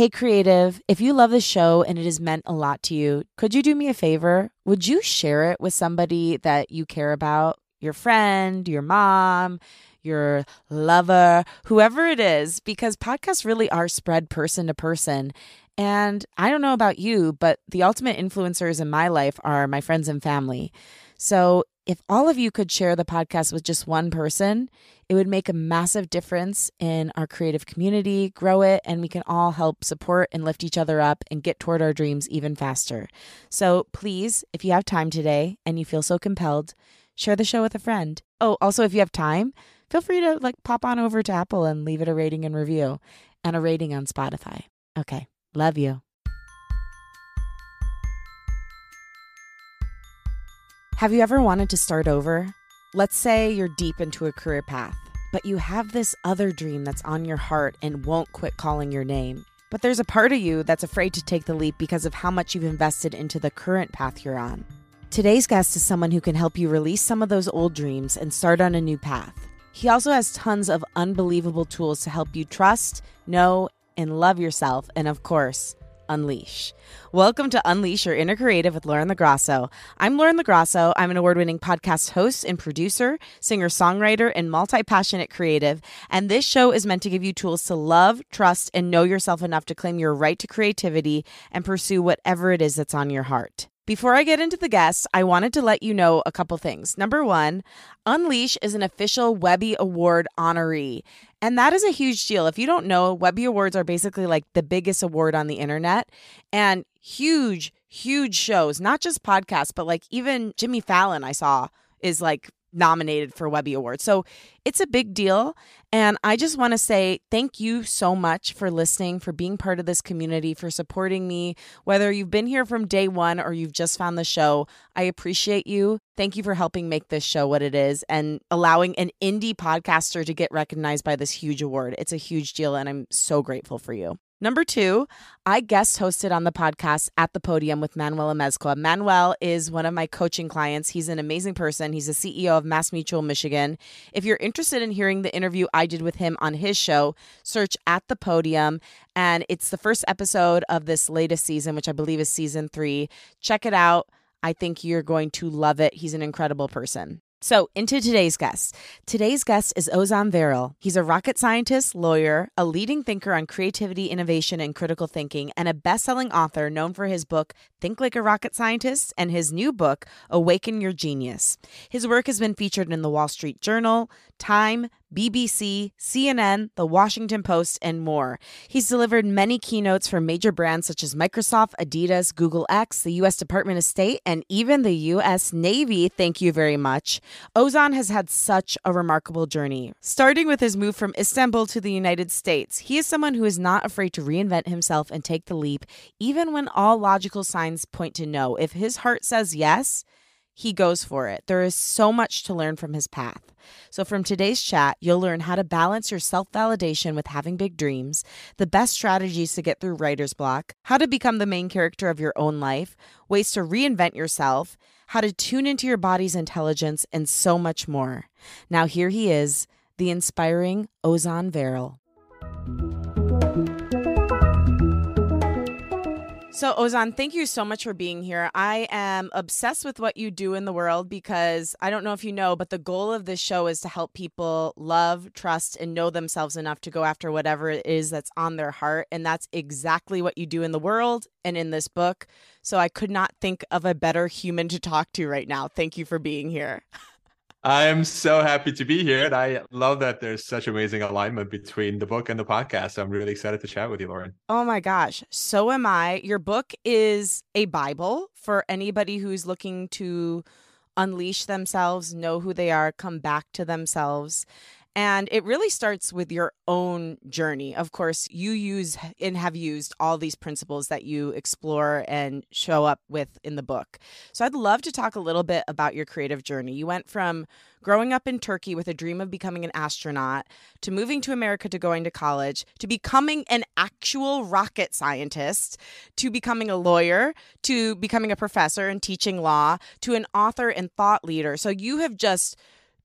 Hey, creative, if you love the show and it has meant a lot to you, could you do me a favor? Would you share it with somebody that you care about? Your friend, your mom, your lover, whoever it is, because podcasts really are spread person to person. And I don't know about you, but the ultimate influencers in my life are my friends and family. So if all of you could share the podcast with just one person, it would make a massive difference in our creative community, grow it, and we can all help support and lift each other up and get toward our dreams even faster. So please, if you have time today and you feel so compelled, share the show with a friend. Oh, also, if you have time, feel free to like pop on over to Apple and leave it a rating and review and a rating on Spotify. Okay, love you. Have you ever wanted to start over? Let's say you're deep into a career path, but you have this other dream that's on your heart and won't quit calling your name. But there's a part of you that's afraid to take the leap because of how much you've invested into the current path you're on. Today's guest is someone who can help you release some of those old dreams and start on a new path. He also has tons of unbelievable tools to help you trust, know, and love yourself, and of course, unleash. Welcome to Unleash Your Inner Creative with Lauren LoGrasso. I'm Lauren LoGrasso. I'm an award winning podcast host and producer, singer songwriter, and multi passionate creative. And this show is meant to give you tools to love, trust, and know yourself enough to claim your right to creativity and pursue whatever it is that's on your heart. Before I get into the guests, I wanted to let you know a couple things. Number one, Unleash is an official Webby Award honoree. And that is a huge deal. If you don't know, Webby Awards are basically like the biggest award on the internet and huge, huge shows, not just podcasts, but like even Jimmy Fallon, I saw, is like nominated for Webby Awards. So it's a big deal. And I just want to say thank you so much for listening, for being part of this community, for supporting me. Whether you've been here from day one or you've just found the show, I appreciate you. Thank you for helping make this show what it is and allowing an indie podcaster to get recognized by this huge award. It's a huge deal, and I'm so grateful for you. Number two, I guest hosted on the podcast at the podium with Manuel Amezcua. Manuel is one of my coaching clients. He's an amazing person. He's the CEO of Mass Mutual Michigan. If you're interested in hearing the interview I did with him on his show, search at the podium. And it's the first episode of this latest season, which I believe is season three. Check it out. I think you're going to love it. He's an incredible person. So, into today's guest. Today's guest is Ozan Varol. He's a rocket scientist, lawyer, a leading thinker on creativity, innovation, and critical thinking, and a best selling author known for his book, Think Like a Rocket Scientist, and his new book, Awaken Your Genius. His work has been featured in the Wall Street Journal, Time, BBC, CNN, The Washington Post, and more. He's delivered many keynotes for major brands such as Microsoft, Adidas, Google X, the U.S. Department of State, and even the U.S. Navy. Thank you very much. Ozan has had such a remarkable journey. Starting with his move from Istanbul to the United States, he is someone who is not afraid to reinvent himself and take the leap, even when all logical signs point to no. If his heart says yes, he goes for it. There is so much to learn from his path. So, from today's chat, you'll learn how to balance your self validation with having big dreams, the best strategies to get through writer's block, how to become the main character of your own life, ways to reinvent yourself, how to tune into your body's intelligence, and so much more. Now, here he is, the inspiring Ozan Varol. So, Ozan, thank you so much for being here. I am obsessed with what you do in the world because I don't know if you know, but the goal of this show is to help people love, trust, and know themselves enough to go after whatever it is that's on their heart. And that's exactly what you do in the world and in this book. So, I could not think of a better human to talk to right now. Thank you for being here. I'm so happy to be here. And I love that there's such amazing alignment between the book and the podcast. I'm really excited to chat with you, Lauren. Oh my gosh. So am I. Your book is a Bible for anybody who's looking to unleash themselves, know who they are, come back to themselves. And it really starts with your own journey. Of course, you use and have used all these principles that you explore and show up with in the book. So I'd love to talk a little bit about your creative journey. You went from growing up in Turkey with a dream of becoming an astronaut to moving to America to going to college to becoming an actual rocket scientist to becoming a lawyer to becoming a professor and teaching law to an author and thought leader. So you have just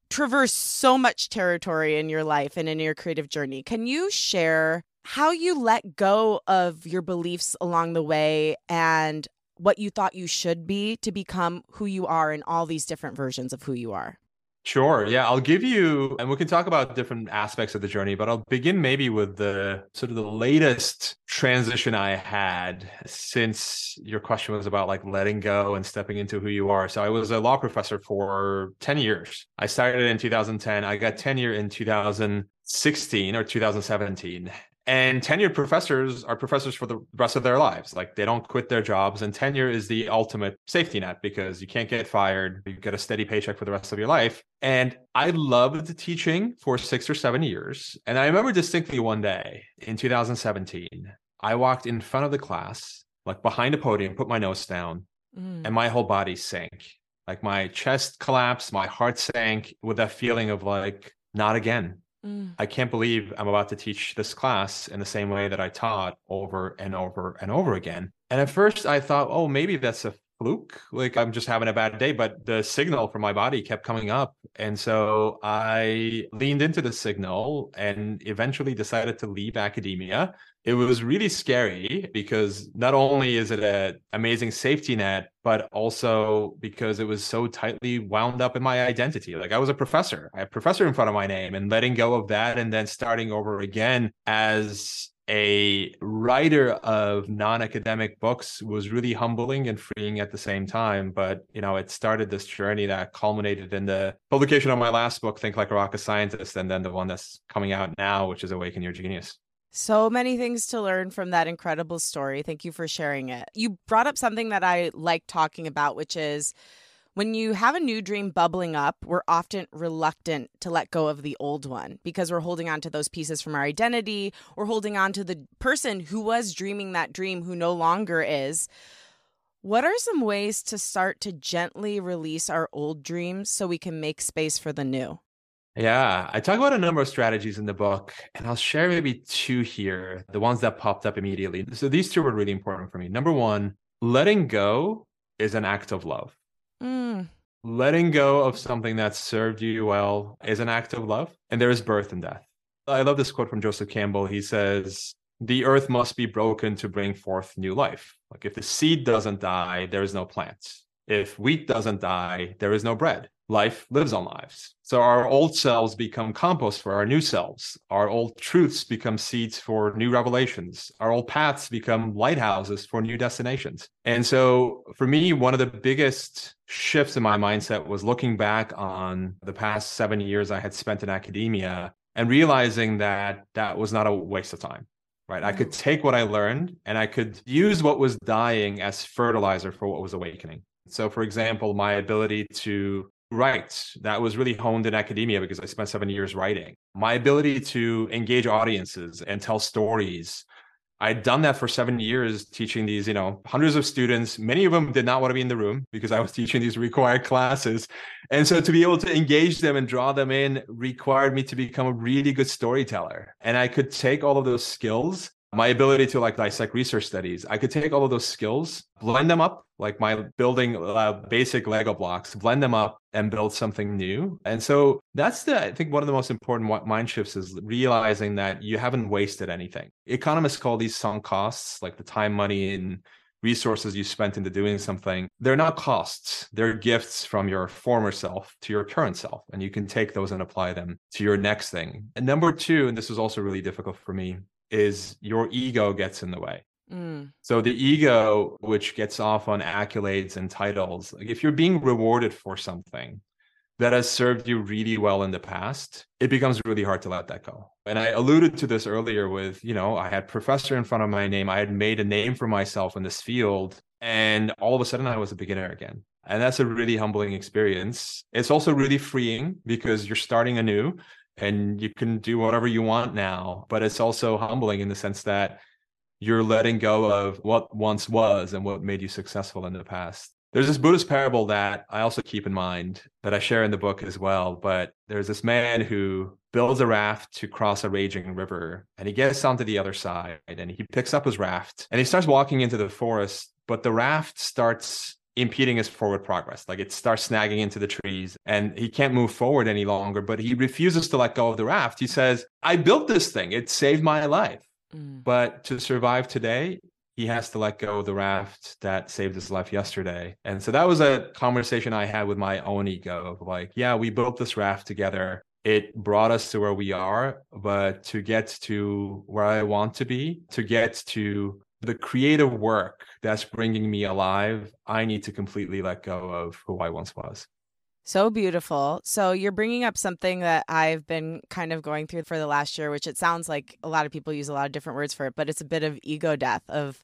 traversed so much territory in your life and in your creative journey. Can you share how you let go of your beliefs along the way and what you thought you should be to become who you are in all these different versions of who you are. Sure. Yeah. I'll give you, and we can talk about different aspects of the journey, but I'll begin maybe with the sort of the latest transition I had since your question was about like letting go and stepping into who you are. So I was a law professor for 10 years. I started in 2010. I got tenure in 2016 or 2017 and tenured professors are professors for the rest of their lives. Like they don't quit their jobs and tenure is the ultimate safety net because you can't get fired you get a steady paycheck for the rest of your life. And i loved teaching for six or seven years and i remember distinctly one day in 2017 i walked in front of the class like behind a podium put my nose down mm. and my whole body sank. Like my chest collapsed my heart sank with that feeling of like not again Mm. I can't believe I'm about to teach this class in the same way that I taught over and over and over again. And at first I thought, oh, maybe that's a fluke. Like I'm just having a bad day. But the signal from my body kept coming up. And so I leaned into the signal and eventually decided to leave academia it was really scary because not only is it an amazing safety net, but also because it was so tightly wound up in my identity. Like I was a professor, I had professor in front of my name, and letting go of that and then starting over again as a writer of non-academic books was really humbling and freeing at the same time. But you know it started this journey that culminated in the publication of my last book think like a rocket scientist and then the one that's coming out now which is awaken your genius so many things to learn from that incredible story. Thank you for sharing it. You brought up something that I like talking about, which is when you have a new dream bubbling up, we're often reluctant to let go of the old one because we're holding on to those pieces from our identity We're holding on to the person who was dreaming that dream who no longer is. What are some ways to start to gently release our old dreams so we can make space for the new? Yeah, I talk about a number of strategies in the book, and I'll share maybe two here, the ones that popped up immediately. So these two were really important for me. Number one, letting go is an act of love. Mm. Letting go of something that served you well is an act of love, and there is birth and death. I love this quote from Joseph Campbell. He says, The earth must be broken to bring forth new life. Like if the seed doesn't die, there is no plant. If wheat doesn't die, there is no bread life lives on lives. So our old selves become compost for our new selves. Our old truths become seeds for new revelations. Our old paths become lighthouses for new destinations. And so for me, one of the biggest shifts in my mindset was looking back on the past seven years I had spent in academia and realizing that that was not a waste of time. Right. I could mm. take what I learned and I could use what was dying as fertilizer for what was awakening. So, for example, my ability to write That was really honed in academia because I spent seven years writing. My ability to engage audiences and tell stories. I'd done that for seven years, teaching these, you know, hundreds of students. Many of them did not want to be in the room because I was teaching these required classes. And so to be able to engage them and draw them in required me to become a really good storyteller. And I could take all of those skills my ability to like dissect research studies i could take all of those skills blend them up like my building uh, basic lego blocks blend them up and build something new. And so that's the i think one of the most important mind shifts is realizing that you haven't wasted anything. Economists call these sunk costs like the time money and resources you spent into doing something they're not costs they're gifts from your former self to your current self and you can take those and apply them to your next thing and number two and this was also really difficult for me is your ego gets in the way. Mm. So the ego, which gets off on accolades and titles, like if you're being rewarded for something that has served you really well in the past, it becomes really hard to let that go. And I alluded to this earlier with, you know, I had professor in front of my name. I had made a name for myself in this field. And all of a sudden I was a beginner again. And that's a really humbling experience. It's also really freeing because you're starting anew and you can do whatever you want now. But it's also humbling in the sense that you're letting go of what once was and what made you successful in the past. There's this Buddhist parable that I also keep in mind that I share in the book as well. But there's this man who builds a raft to cross a raging river and he gets onto the other side and he picks up his raft and he starts walking into the forest. But the raft starts impeding his forward progress. Like it starts snagging into the trees and he can't move forward any longer, but he refuses to let go of the raft. He says, I built this thing, it saved my life. Mm. But to survive today, he has to let go of the raft that saved his life yesterday. And so that was a conversation I had with my own ego of like, yeah, we built this raft together. It brought us to where we are, but to get to where I want to be, to get to the creative work that's bringing me alive, I need to completely let go of who I once was. So beautiful. So you're bringing up something that I've been kind of going through for the last year, which it sounds like a lot of people use a lot of different words for it, but it's a bit of ego death of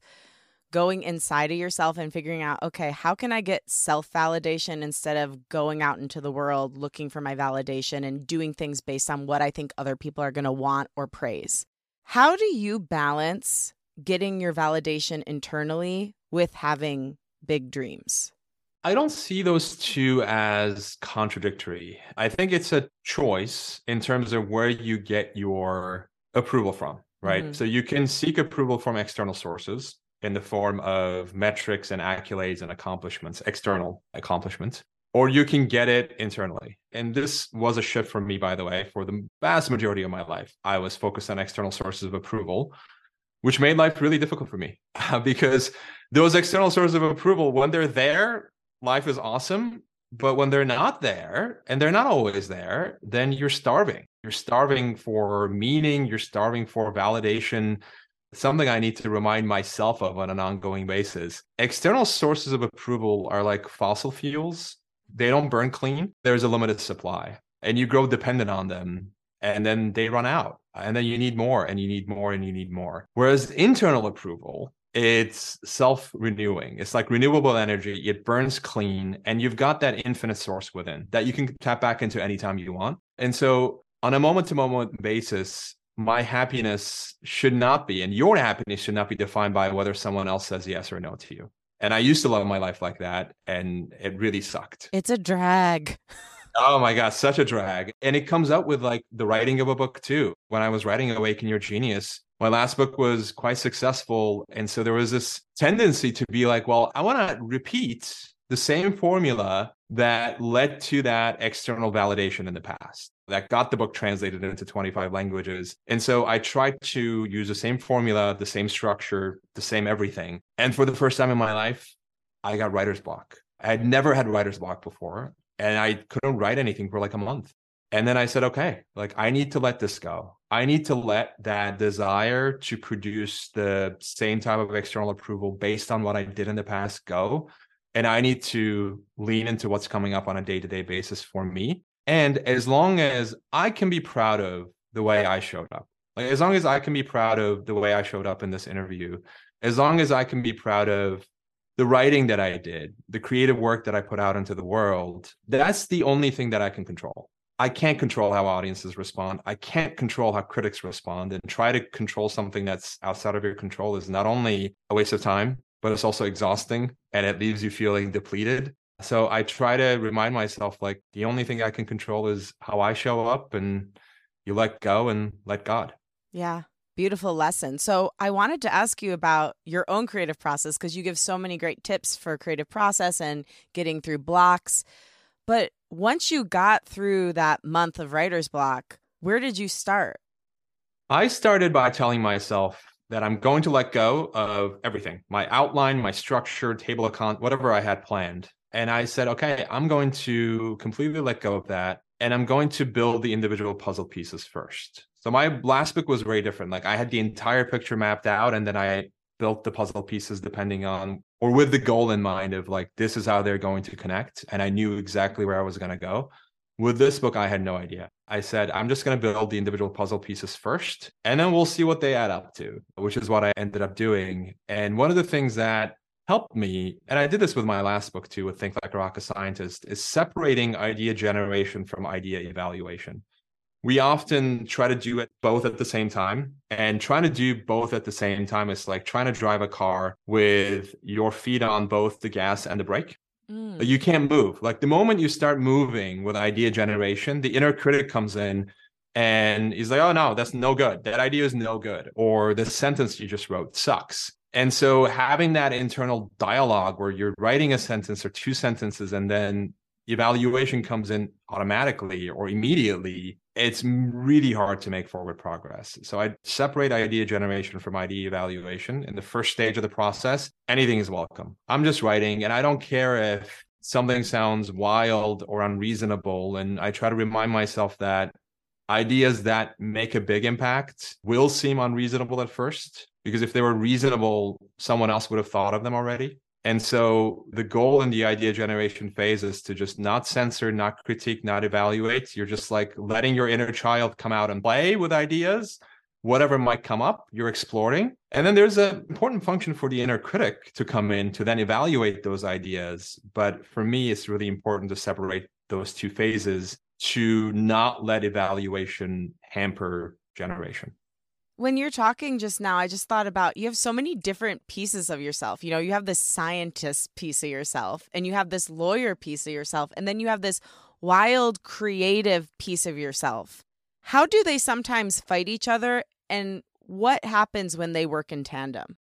going inside of yourself and figuring out, okay, how can I get self validation instead of going out into the world looking for my validation and doing things based on what I think other people are going to want or praise? How do you balance getting your validation internally with having big dreams? I don't see those two as contradictory. I think it's a choice in terms of where you get your approval from, right? Mm-hmm. So you can seek approval from external sources in the form of metrics and accolades and accomplishments, external accomplishments, or you can get it internally. And this was a shift for me, by the way, for the vast majority of my life. I was focused on external sources of approval, which made life really difficult for me because those external sources of approval, when they're there, life is awesome. But when they're not there, and they're not always there, then you're starving. You're starving for meaning, you're starving for validation, something I need to remind myself of on an ongoing basis. External sources of approval are like fossil fuels, they don't burn clean. There's a limited supply, and you grow dependent on them, and then they run out. And then you need more, and you need more, and you need more. Whereas internal approval it's self-renewing. It's like renewable energy. It burns clean and you've got that infinite source within that you can tap back into anytime you want. And so on a moment-to-moment basis my happiness should not be and your happiness should not be defined by whether someone else says yes or no to you. And i used to love my life like that and it really sucked. It's a drag. Oh my God, such a drag. And it comes up with like the writing of a book too. When I was writing Awaken Your Genius, my last book was quite successful. And so there was this tendency to be like, well, I want to repeat the same formula that led to that external validation in the past that got the book translated into 25 languages. And so I tried to use the same formula, the same structure, the same everything. And for the first time in my life, I got writer's block. I had never had writer's block before, and I couldn't write anything for like a month. And then I said, okay, like I need to let this go. I need to let that desire to produce the same type of external approval based on what I did in the past go. And I need to lean into what's coming up on a day to day basis for me. And as long as I can be proud of the way I showed up, like as long as I can be proud of the way I showed up in this interview, as long as I can be proud of the writing that I did, the creative work that I put out into the world, that's the only thing that I can control. I can't control how audiences respond. I can't control how critics respond. And try to control something that's outside of your control is not only a waste of time, but it's also exhausting and it leaves you feeling depleted. So I try to remind myself like the only thing I can control is how I show up and you let go and let God. Yeah. Beautiful lesson. So, I wanted to ask you about your own creative process because you give so many great tips for creative process and getting through blocks. But once you got through that month of writer's block, where did you start? I started by telling myself that I'm going to let go of everything my outline, my structure, table of content, whatever I had planned. And I said, okay, I'm going to completely let go of that. And I'm going to build the individual puzzle pieces first. So my last book was very different. Like I had the entire picture mapped out and then I built the puzzle pieces depending on or with the goal in mind of like this is how they're going to connect and i knew exactly where i was going to go. With this book i had no idea. I said i'm just going to build the individual puzzle pieces first and then we'll see what they add up to which is what i ended up doing. And one of the things that helped me and i did this with my last book too with think like a rocket scientist is separating idea generation from idea evaluation we often try to do it both at the same time and trying to do both at the same time is like trying to drive a car with your feet on both the gas and the brake. Mm. you can't move. Like the moment you start moving with idea generation the inner critic comes in and he's like oh no that's no good. That idea is no good or the sentence you just wrote sucks. And so having that internal dialogue where you're writing a sentence or two sentences and then evaluation comes in automatically or immediately, it's really hard to make forward progress. So I separate idea generation from idea evaluation. In the first stage of the process, anything is welcome. I'm just writing and I don't care if something sounds wild or unreasonable. And I try to remind myself that ideas that make a big impact will seem unreasonable at first because if they were reasonable, someone else would have thought of them already. And so the goal in the idea generation phase is to just not censor, not critique, not evaluate. You're just like letting your inner child come out and play with ideas, whatever might come up, you're exploring. And then there's an important function for the inner critic to come in to then evaluate those ideas. But for me, it's really important to separate those two phases to not let evaluation hamper generation when you're talking just now, I just thought about you have so many different pieces of yourself. You know, you have this scientist piece of yourself, and you have this lawyer piece of yourself, and then you have this wild, creative piece of yourself. How do they sometimes fight each other, and what happens when they work in tandem?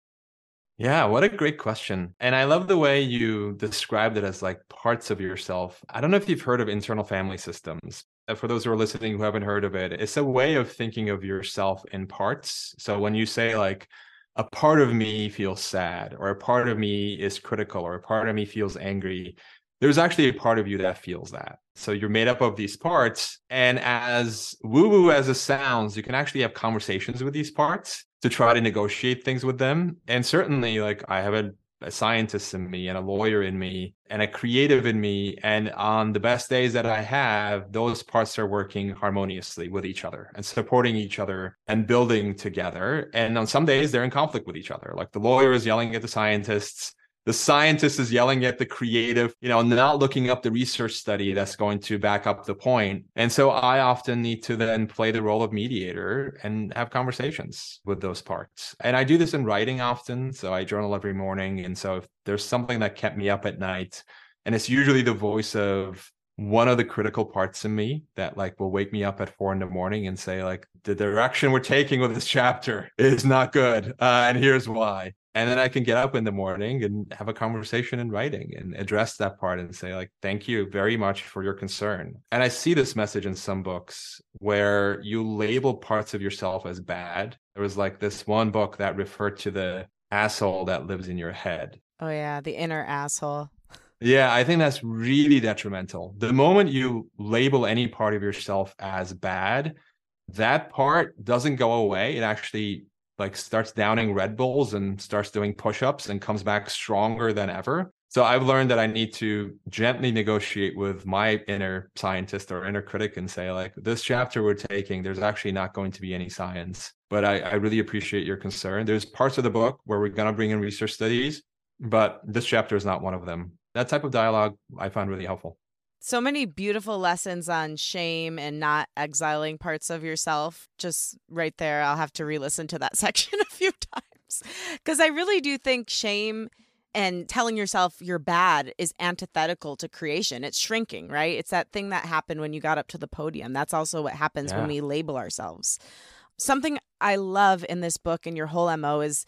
Yeah, what a great question. And I love the way you described it as like parts of yourself. I don't know if you've heard of internal family systems, uh, for those who are listening who haven't heard of it, it's a way of thinking of yourself in parts. So when you say like a part of me feels sad, or a part of me is critical, or a part of me feels angry, there's actually a part of you that feels that. So you're made up of these parts. And as woo woo as it sounds, you can actually have conversations with these parts to try to negotiate things with them. And certainly, like I have a a scientist in me and a lawyer in me and a creative in me. And on the best days that I have, those parts are working harmoniously with each other and supporting each other and building together. And on some days, they're in conflict with each other. Like the lawyer is yelling at the scientists the scientist is yelling at the creative, you know, not looking up the research study that's going to back up the point. And so I often need to then play the role of mediator and have conversations with those parts. And I do this in writing often. So I journal every morning. And so if there's something that kept me up at night, and it's usually the voice of one of the critical parts in me that like will wake me up at four in the morning and say like the direction we're taking with this chapter is not good uh, and here's why and then i can get up in the morning and have a conversation in writing and address that part and say like thank you very much for your concern and i see this message in some books where you label parts of yourself as bad there was like this one book that referred to the asshole that lives in your head oh yeah the inner asshole yeah, I think that's really detrimental. The moment you label any part of yourself as bad, that part doesn't go away. It actually like starts downing Red Bulls and starts doing push-ups and comes back stronger than ever. So I've learned that I need to gently negotiate with my inner scientist or inner critic and say, like, this chapter we're taking, there's actually not going to be any science. But I, I really appreciate your concern. There's parts of the book where we're going to bring in research studies, but this chapter is not one of them that type of dialogue I find really helpful. So many beautiful lessons on shame and not exiling parts of yourself. Just right there, I'll have to re listen to that section a few times because I really do think shame and telling yourself you're bad is antithetical to creation. It's shrinking, right? It's that thing that happened when you got up to the podium. That's also what happens yeah. when we label ourselves. Something I love in this book and your whole MO is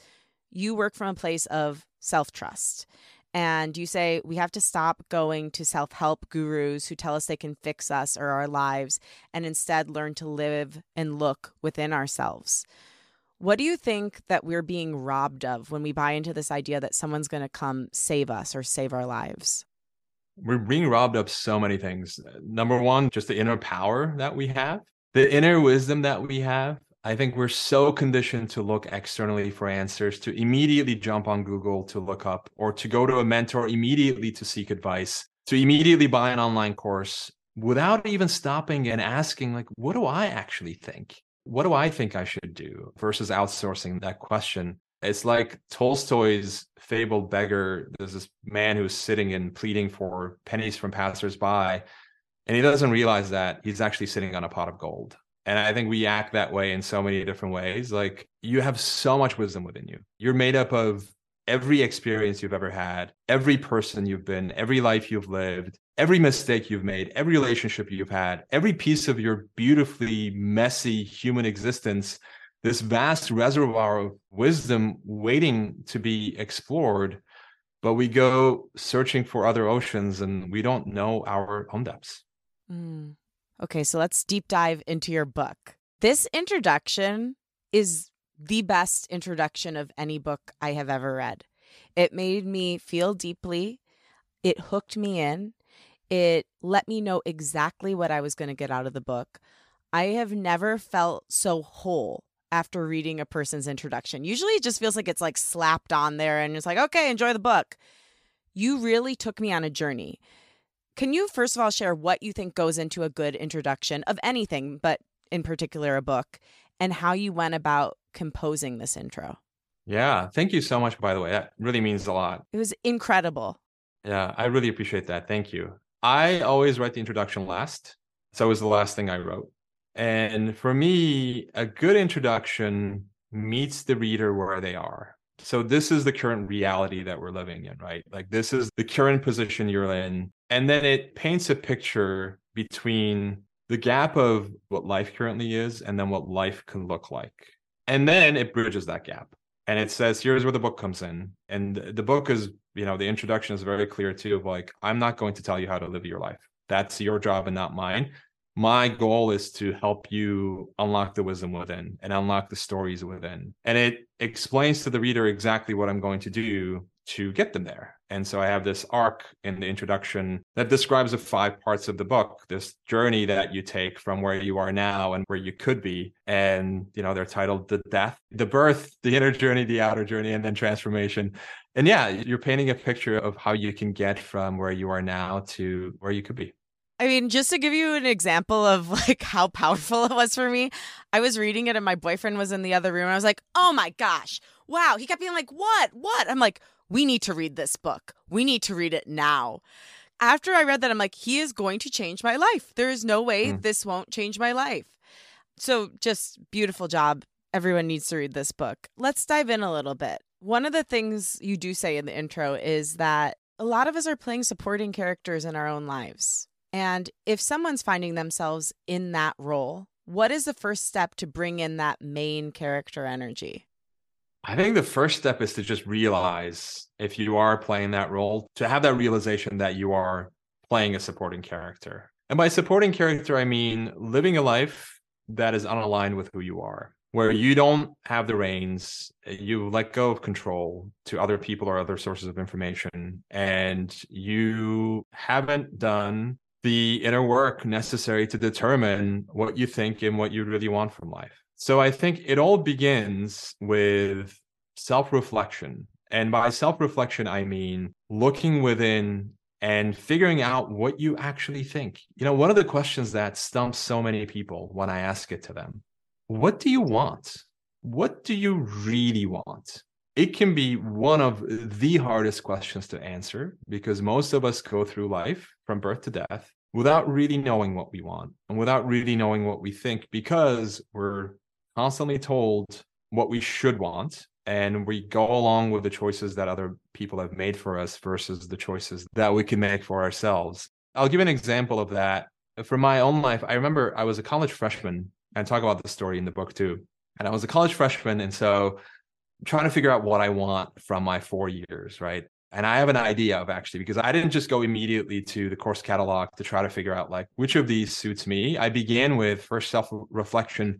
you work from a place of self trust and you say we have to stop going to self help gurus who tell us they can fix us or our lives and instead learn to live and look within ourselves. What do you think that we're being robbed of when we buy into this idea that someone's going to come save us or save our lives? We're being robbed of so many things. Number one, just the inner power that we have, the inner wisdom that we have, I think we're so conditioned to look externally for answers, to immediately jump on Google to look up, or to go to a mentor immediately to seek advice, to immediately buy an online course without even stopping and asking, like, what do I actually think? What do I think I should do versus outsourcing that question? It's like Tolstoy's fabled beggar. There's this man who's sitting and pleading for pennies from passersby, and he doesn't realize that he's actually sitting on a pot of gold. And I think we act that way in so many different ways. Like you have so much wisdom within you. You're made up of every experience you've ever had, every person you've been, every life you've lived, every mistake you've made, every relationship you've had, every piece of your beautifully messy human existence, this vast reservoir of wisdom waiting to be explored. but we go searching for other oceans and we don't know our home depths. Mm. Okay, so let's deep dive into your book. This introduction is the best introduction of any book I have ever read. It made me feel deeply, it hooked me in, it let me know exactly what I was going to get out of the book. I have never felt so whole after reading a person's introduction. Usually it just feels like it's like slapped on there and it's like, okay, enjoy the book. You really took me on a journey. Can you first of all share what you think goes into a good introduction of anything, but in particular a book, and how you went about composing this intro? Yeah, thank you so much, by the way. That really means a lot. It was incredible. Yeah, I really appreciate that. Thank you. I always write the introduction last. So it was the last thing I wrote. And for me, a good introduction meets the reader where they are. So this is the current reality that we're living in, right? Like this is the current position you're in. And then it paints a picture between the gap of what life currently is and then what life can look like. And then it bridges that gap. And it says, here's where the book comes in. And the book is, you know, the introduction is very clear too of like, I'm not going to tell you how to live your life. That's your job and not mine my goal is to help you unlock the wisdom within and unlock the stories within. And it explains to the reader exactly what I'm going to do to get them there. And so I have this arc in the introduction that describes the five parts of the book, this journey that you take from where you are now and where you could be. And, you know, they're titled The Death, The Birth, The Inner Journey, The Outer Journey, and then Transformation. And yeah, you're painting a picture of how you can get from where you are now to where you could be. I mean, just to give you an example of like how powerful it was for me, I was reading it and my boyfriend was in the other room. I was like, "Oh my gosh. Wow." He kept being like, "What? What?" I'm like, "We need to read this book. We need to read it now." After I read that, I'm like, "He is going to change my life. There is no way mm. this won't change my life." So, just beautiful job. Everyone needs to read this book. Let's dive in a little bit. One of the things you do say in the intro is that a lot of us are playing supporting characters in our own lives and if someone's finding themselves in that role, what is the first step to bring in that main character energy? I think the first step is to just realize if you are playing that role, to have that realization that you are playing a supporting character. And by supporting character, I mean living a life that is unaligned with who you are, where you don't have the reins, you let go of control to other people or other sources of information, and you haven't done the inner work necessary to determine what you think and what you really want from life. So I think it all begins with self reflection. And by self reflection, I mean looking within and figuring out what you actually think. You know, one of the questions that stumps so many people when I ask it to them what do you want? What do you really want? It can be one of the hardest questions to answer because most of us go through life from birth to death without really knowing what we want and without really knowing what we think because we're constantly told what we should want and we go along with the choices that other people have made for us versus the choices that we can make for ourselves. I'll give an example of that. From my own life, I remember I was a college freshman and talk about the story in the book too. And I was a college freshman. And so trying to figure out what I want from my four years, right? and I have an idea of actually because I didn't just go immediately to the course catalog to try to figure out like which of these suits me. I began with first self reflection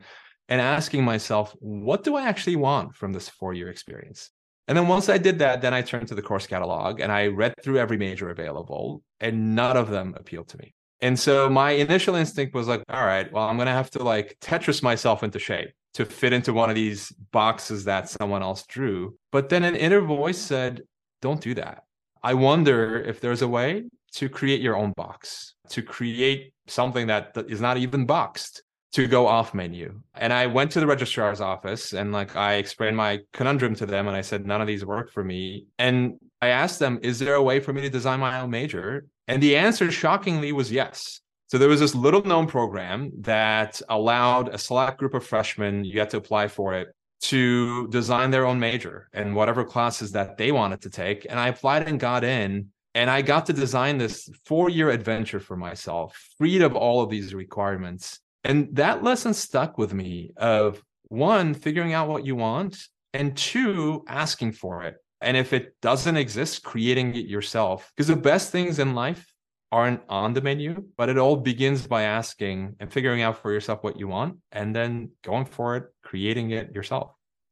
and asking myself, what do I actually want from this four year experience? And then once I did that, then I turned to the course catalog and I read through every major available, and none of them appealed to me. And so my initial instinct was like, all right, well, I'm going to have to like Tetris myself into shape to fit into one of these boxes that someone else drew. But then an inner voice said, don't do that. I wonder if there's a way to create your own box, to create something that is not even boxed to go off menu. And I went to the registrar's office and like I explained my conundrum to them and I said none of these work for me. And I asked them, is there a way for me to design my own major? And the answer shockingly was yes. So there was this little known program that allowed a select group of freshmen, you had to apply for it, to design their own major and whatever classes that they wanted to take. And I applied and got in. And I got to design this four year adventure for myself, freed of all of these requirements. And that lesson stuck with me of one, figuring out what you want, and two, asking for it. And if it doesn't exist, creating it yourself. Because the best things in life aren't on the menu, but it all begins by asking and figuring out for yourself what you want and then going for it, creating it yourself.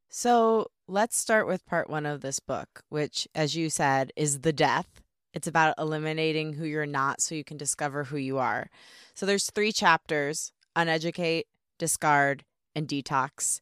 So let's start with part one of this book, which, as you said, is the death. It's about eliminating who you're not so you can discover who you are. So there's three chapters uneducate, discard, and detox.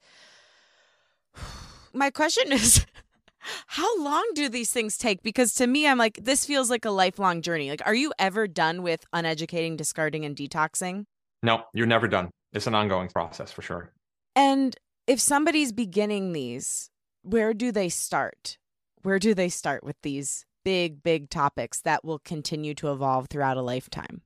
My question is how long do these things take? Because to me, I'm like, this feels like a lifelong journey. Like, are you ever done with uneducating, discarding, and detoxing? No, you're never done. It's an ongoing process for sure. And if somebody's beginning these, where do they start? Where do they start with these big, big topics that will continue to evolve throughout a lifetime?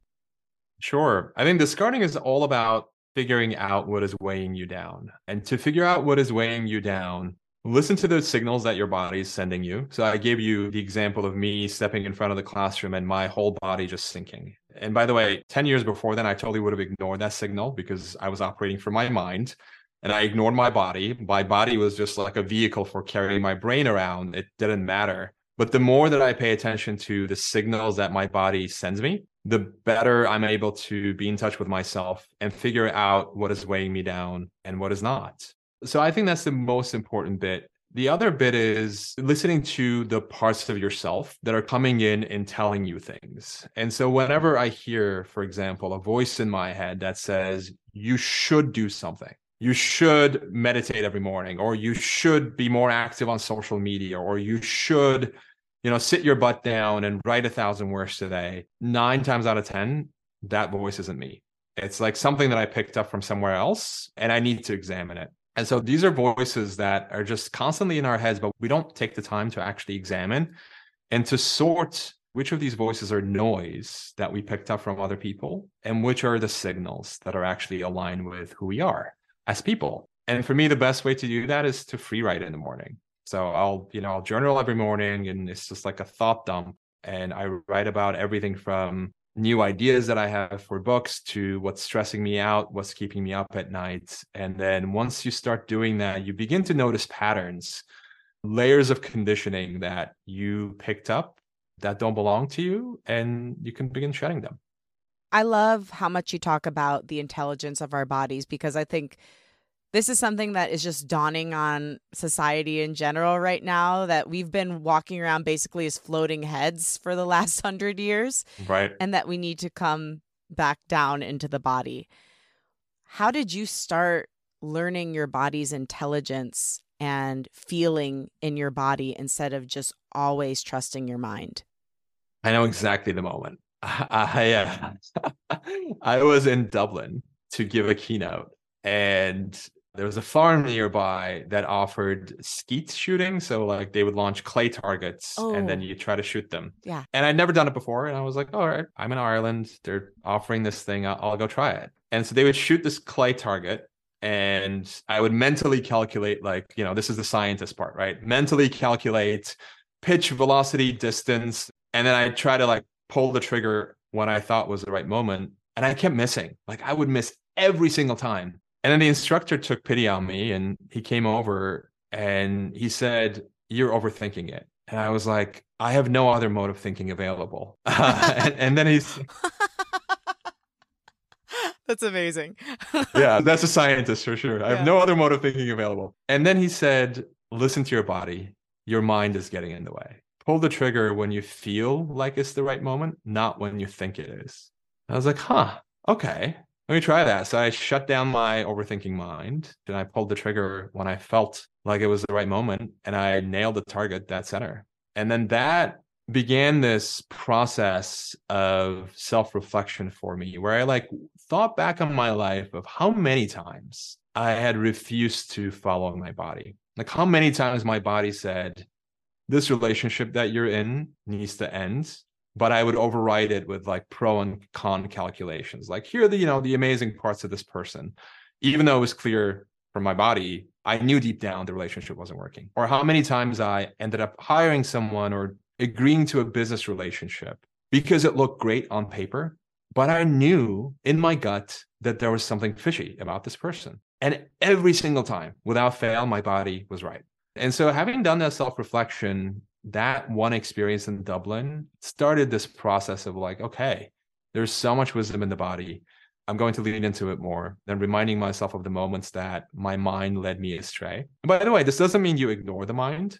Sure. I think discarding is all about figuring out what is weighing you down. And to figure out what is weighing you down, listen to those signals that your body is sending you. So I gave you the example of me stepping in front of the classroom and my whole body just sinking. And by the way, 10 years before then, I totally would have ignored that signal because I was operating from my mind and I ignored my body. My body was just like a vehicle for carrying my brain around. It didn't matter. But the more that I pay attention to the signals that my body sends me, the better I'm able to be in touch with myself and figure out what is weighing me down and what is not. So I think that's the most important bit. The other bit is listening to the parts of yourself that are coming in and telling you things. And so whenever I hear, for example, a voice in my head that says, you should do something, you should meditate every morning, or you should be more active on social media, or you should you know, sit your butt down and write a thousand words today, nine times out of 10, that voice isn't me. It's like something that I picked up from somewhere else and I need to examine it. And so these are voices that are just constantly in our heads, but we don't take the time to actually examine and to sort which of these voices are noise that we picked up from other people and which are the signals that are actually aligned with who we are as people. And for me, the best way to do that is to free write in the morning. So I'll, you know, I'll journal every morning and it's just like a thought dump. And I write about everything from new ideas that I have for books to what's stressing me out, what's keeping me up at night. And then once you start doing that, you begin to notice patterns, layers of conditioning that you picked up that don't belong to you, and you can begin shedding them. I love how much you talk about the intelligence of our bodies because I think this is something that is just dawning on society in general right now that we've been walking around basically as floating heads for the last hundred years. Right. And that we need to come back down into the body. How did you start learning your body's intelligence and feeling in your body instead of just always trusting your mind? I know exactly the moment. I, uh, I was in Dublin to give a keynote and there was a farm nearby that offered skeet shooting. So like they would launch clay targets oh. and then oh. you try to shoot them. Yeah. And I'd never done it before. And I was like, all right, I'm in Ireland. They're offering this thing. I'll, I'll go try it. And so they would shoot this clay target and I would mentally calculate like, you know, this is the scientist part, right? Mentally calculate pitch, velocity, distance. And then I try to like pull the trigger when I thought was the right moment. And I kept missing. Like I would miss every single time. And then the instructor took pity on me and he came over and he said, You're overthinking it. And I was like, I have no other mode of thinking available. Uh, and, and, then he's. That's amazing. yeah, that's a scientist for sure. I have no other mode of thinking available. And then he said, Listen to your body. Your mind is getting in the way. Pull the trigger when you feel like it's the right moment, not when you think it is. I was like, Huh, okay let me try that. So I shut down my overthinking mind and I pulled the trigger when I felt like it was the right moment and I nailed the target that center. And then that began this process of self-reflection for me where I like thought back on my life of how many times I had refused to follow my body. Like how many times my body said, this relationship that you're in needs to end but I would override it with like pro and con calculations. Like here are the, you know, the amazing parts of this person. Even though it was clear from my body, I knew deep down the relationship wasn't working. Or how many times I ended up hiring someone or agreeing to a business relationship because it looked great on paper, but I knew in my gut that there was something fishy about this person. And every single time, without fail, my body was right. And so, having done that self reflection, that one experience in Dublin started this process of like, okay, there's so much wisdom in the body. I'm going to lean into it more and reminding myself of the moments that my mind led me astray. And by the way, this doesn't mean you ignore the mind.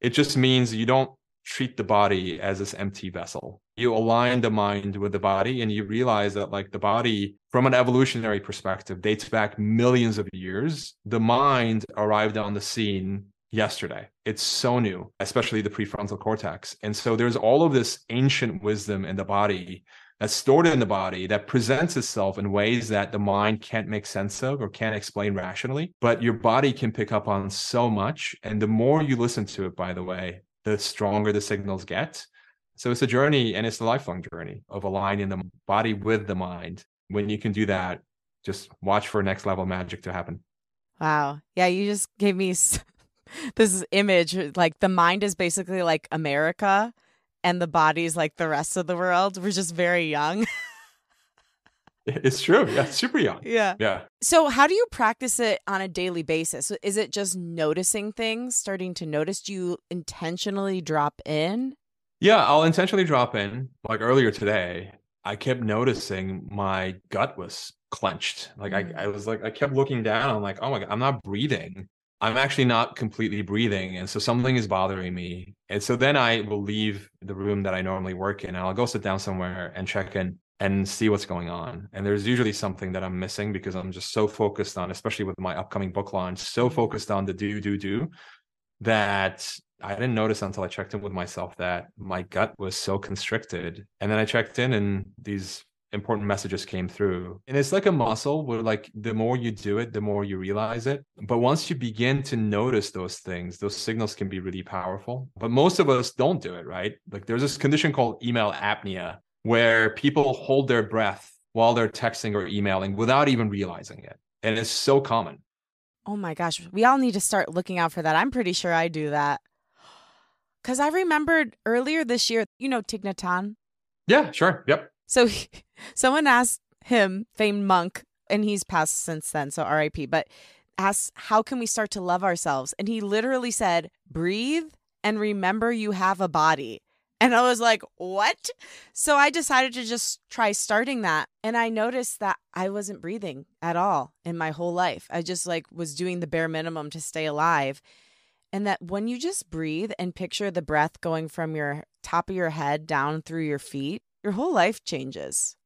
It just means you don't treat the body as this empty vessel. You align the mind with the body and you realize that like the body from an evolutionary perspective dates back millions of years. The mind arrived on the scene yesterday. It's so new, especially the prefrontal cortex. And so there's all of this ancient wisdom in the body that's stored in the body that presents itself in ways that the mind can't make sense of or can't explain rationally. But your body can pick up on so much. And the more you listen to it, by the way, the stronger the signals get. So it's a journey and it's a lifelong journey of aligning the body with the mind. When you can do that, just watch for next level magic to happen. Wow. Yeah, you just gave me this image like the mind is basically like America and the body's like the rest of the world. We're just very young. It's true. Yeah, super young. Yeah. Yeah. So, how do you practice it on a daily basis? Is it just noticing things, starting to notice? Do you intentionally drop in? Yeah, I'll intentionally drop in. Like earlier today, I kept noticing my gut was clenched. Like I, mm. I was like, I kept looking down. I'm like, oh my God, I'm not breathing. I'm actually not completely breathing. And so something is bothering me. And so then I will leave the room that I normally work in and I'll go sit down somewhere and check in and see what's going on. And there's usually something that I'm missing because I'm just so focused on, especially with my upcoming book launch, so mm-hmm. focused on the do, do, do that I didn't notice until I checked in with myself that my gut was so constricted. And then I checked in and these important messages came through. And it's like a muscle where like the more you do it, the more you realize it. But once you begin to notice those things, those signals can be really powerful. But most of us don't do it, right? Like there's this condition called email apnea where people hold their breath while they're texting or emailing without even realizing it. And it's so common. Oh my gosh, we all need to start looking out for that. I'm pretty sure I do that. Cuz I remembered earlier this year, you know Hanh? Yeah, sure. Yep. So he, someone asked him, famed monk, and he's passed since then, so RIP, but asked, How can we start to love ourselves? And he literally said, Breathe and remember you have a body. And I was like, What? So I decided to just try starting that. And I noticed that I wasn't breathing at all in my whole life. I just like was doing the bare minimum to stay alive. And that when you just breathe and picture the breath going from your top of your head down through your feet, your whole life changes.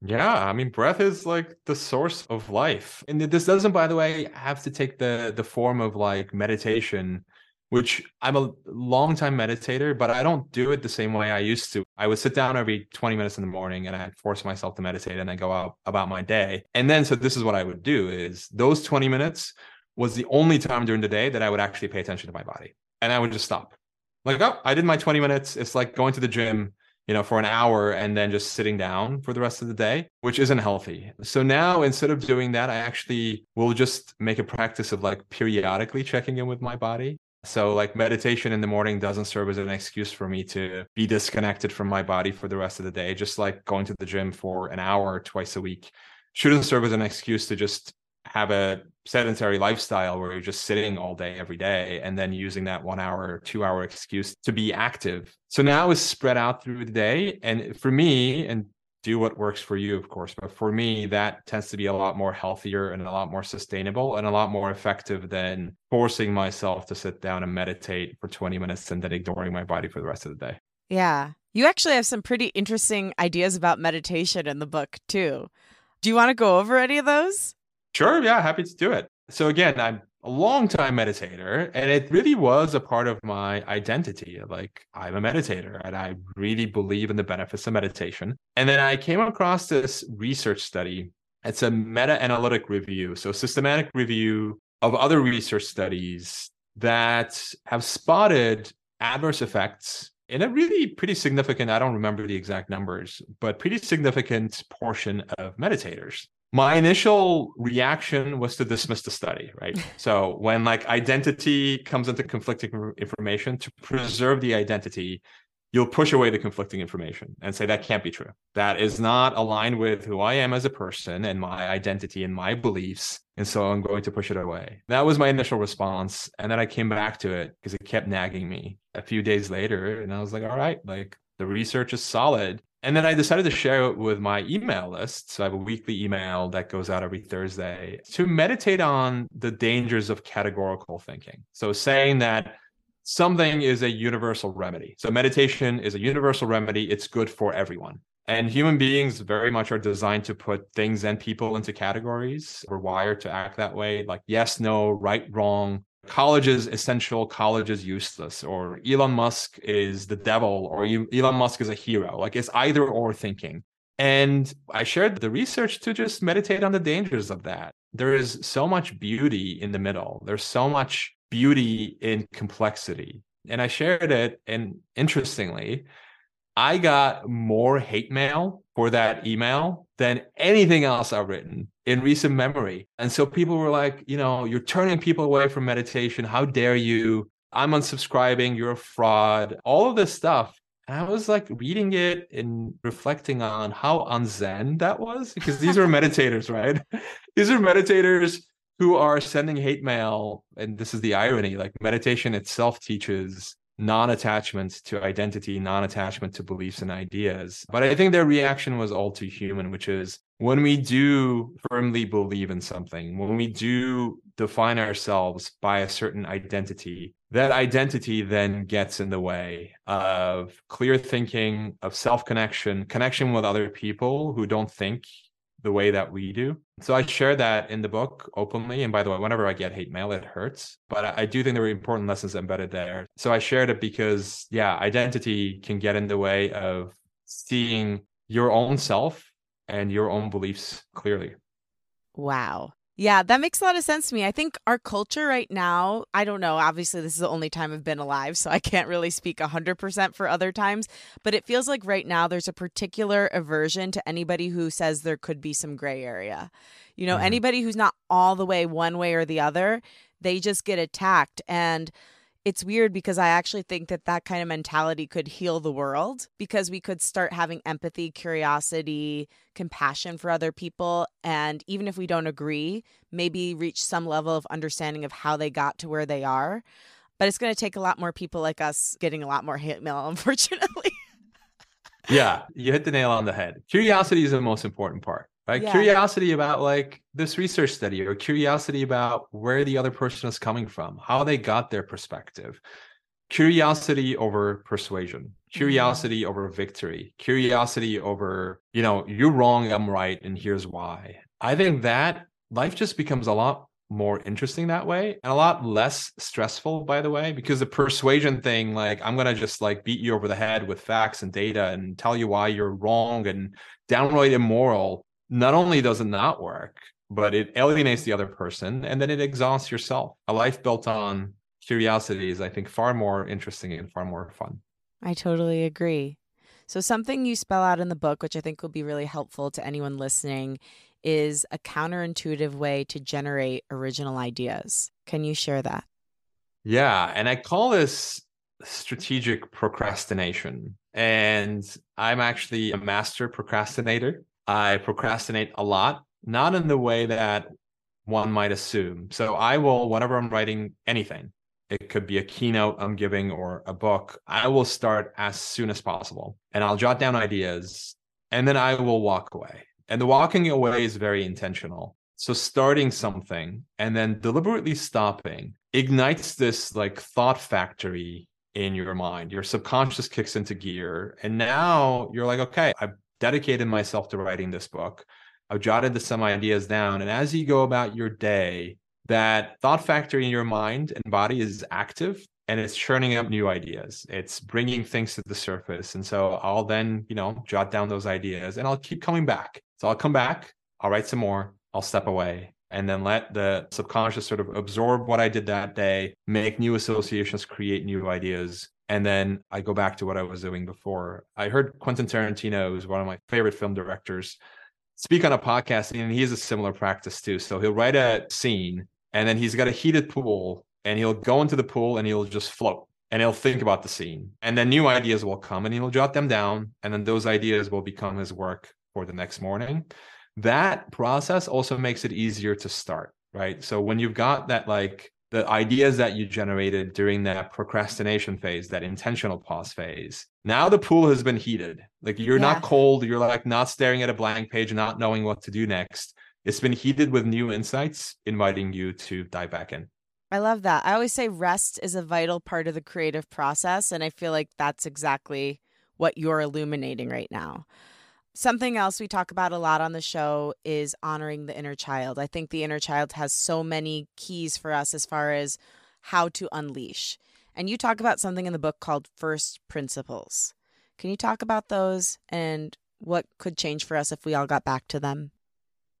Yeah, I mean, breath is like the source of life, and this doesn't, by the way, have to take the the form of like meditation, which I'm a long time meditator, but I don't do it the same way I used to. I would sit down every 20 minutes in the morning, and I'd force myself to meditate, and then go out about my day. And then, so this is what I would do: is those 20 minutes was the only time during the day that I would actually pay attention to my body, and I would just stop. Like, oh, I did my 20 minutes. It's like going to the gym you know, for an hour and then just sitting down for the rest of the day, which isn't healthy. So now instead of doing that, I actually will just make a practice of like periodically checking in with my body. So like meditation in the morning doesn't serve as an excuse for me to be disconnected from my body for the rest of the day. Just like going to the gym for an hour twice a week shouldn't serve as an excuse to just have a sedentary lifestyle where you're just sitting all day every day and then using that one hour two hour excuse to be active. So now it's spread out through the day. And for me and do what works for you of course but for me that tends to be a lot more healthier and a lot more sustainable and a lot more effective than forcing myself to sit down and meditate for 20 minutes and then ignoring my body for the rest of the day. Yeah. You actually have some pretty interesting ideas about meditation in the book too. Do you want to go over any of those Sure. Yeah. Happy to do it. So again, I'm a long time meditator and it really was a part of my identity. Like I'm a meditator and I really believe in the benefits of meditation. And then I came across this research study. It's a meta-analytic review. So systematic review of other research studies that have spotted adverse effects in a really pretty significant, I don't remember the exact numbers, but pretty significant portion of meditators. My initial reaction was to dismiss the study right? So when like identity comes into conflicting information to preserve the identity you'll push away the conflicting information and say that can't be true. That is not aligned with who I am as a person and my identity and my beliefs. And so I'm going to push it away. That was my initial response. And then I came back to it because it kept nagging me a few days later. And I was like, all right, like the research is solid. And then I decided to share it with my email list. So I have a weekly email that goes out every Thursday to meditate on the dangers of categorical thinking. So saying that something is a universal remedy. So meditation is a universal remedy. It's good for everyone. And human beings very much are designed to put things and people into categories. We're wired to act that way, like yes, no, right, wrong. College is essential, college is useless, or Elon Musk is the devil, or Elon Musk is a hero. Like it's either or thinking. And I shared the research to just meditate on the dangers of that. There is so much beauty in the middle. There's so much beauty in complexity. And I shared it. And interestingly, I got more hate mail for that email than anything else I've written in recent memory. And so people were like, you know, you're turning people away from meditation. How dare you? I'm unsubscribing. You're a fraud. All of this stuff. And I was like reading it and reflecting on how unzen that was because these are meditators, right? These are meditators who are sending hate mail. And this is the irony like meditation itself teaches non attachment to identity, non attachment to beliefs and ideas. But I think their reaction was all too human, which is when we do firmly believe in something, when we do define ourselves by a certain identity, that identity then gets in the way of clear thinking, of self connection, connection with other people who don't think the way that we do. So I share that in the book openly. And by the way, whenever I get hate mail, it hurts. But I do think there are important lessons embedded there. So I shared it because, yeah, identity can get in the way of seeing your own self and your own beliefs clearly. Wow. Yeah, that makes a lot of sense to me. I think our culture right now, I don't know, obviously this is the only time I've been alive, so I can't really speak 100% for other times, but it feels like right now there's a particular aversion to anybody who says there could be some gray area. You know, mm-hmm. anybody who's not all the way one way or the other, they just get attacked and it's weird because I actually think that that kind of mentality could heal the world because we could start having empathy, curiosity, compassion for other people. And even if we don't agree, maybe reach some level of understanding of how they got to where they are. But it's going to take a lot more people like us getting a lot more hate mail, unfortunately. yeah, you hit the nail on the head. Curiosity is the most important part right? Yeah. curiosity about like this research study or curiosity about where the other person is coming from how they got their perspective. Curiosity over persuasion. Mm-hmm. curiosity over victory. Curiosity over you know you're wrong i'm right and here's why. I think that life just becomes a lot more interesting that way and a lot less stressful by the way because the persuasion thing like i'm going to just like beat you over the head with facts and data and tell you why you're wrong and downright immoral not only does it not work, but it alienates the other person and then it exhausts yourself. A life built on curiosity is, I think, far more interesting and far more fun. I totally agree. So, something you spell out in the book, which I think will be really helpful to anyone listening, is a counterintuitive way to generate original ideas. Can you share that? Yeah. And I call this strategic procrastination. And I'm actually a master procrastinator. I procrastinate a lot, not in the way that one might assume. So I will, whenever I'm writing anything, it could be a keynote I'm giving or a book, I will start as soon as possible and I'll jot down ideas and then I will walk away. And the walking away is very intentional. So starting something and then deliberately stopping ignites this like thought factory in your mind. Your subconscious kicks into gear. And now you're like, okay, I dedicated myself to writing this book. I've jotted the, some ideas down. And as you go about your day, that thought factory in your mind and body is active and it's churning up new ideas. It's bringing things to the surface. And so I'll then, you know, jot down those ideas and I'll keep coming back. So I'll come back, I'll write some more, I'll step away, and then let the subconscious sort of absorb what I did that day, make new associations, create new ideas and then I go back to what I was doing before. I heard Quentin Tarantino, who's one of my favorite film directors, speak on a podcast, and he has a similar practice too. So he'll write a scene, and then he's got a heated pool, and he'll go into the pool and he'll just float. and he'll think about the scene. And then new ideas will come and he'll jot them down. And then those ideas will become his work for the next morning. That process also makes it easier to start, right? So when you've got that, like the ideas that you generated during that procrastination phase, that intentional pause phase, now the pool has been heated. Like you're yeah. not cold, you're like not staring at a blank page, not knowing what to do next. It's been heated with new insights, inviting you to dive back in. I love that. I always say rest is a vital part of the creative process. And I feel like that's exactly what you're illuminating right now. Something else we talk about a lot on the show is honoring the inner child. I think the inner child has so many keys for us as far as how to unleash. And you talk about something in the book called First Principles. Can you talk about those and what could change for us if we all got back to them?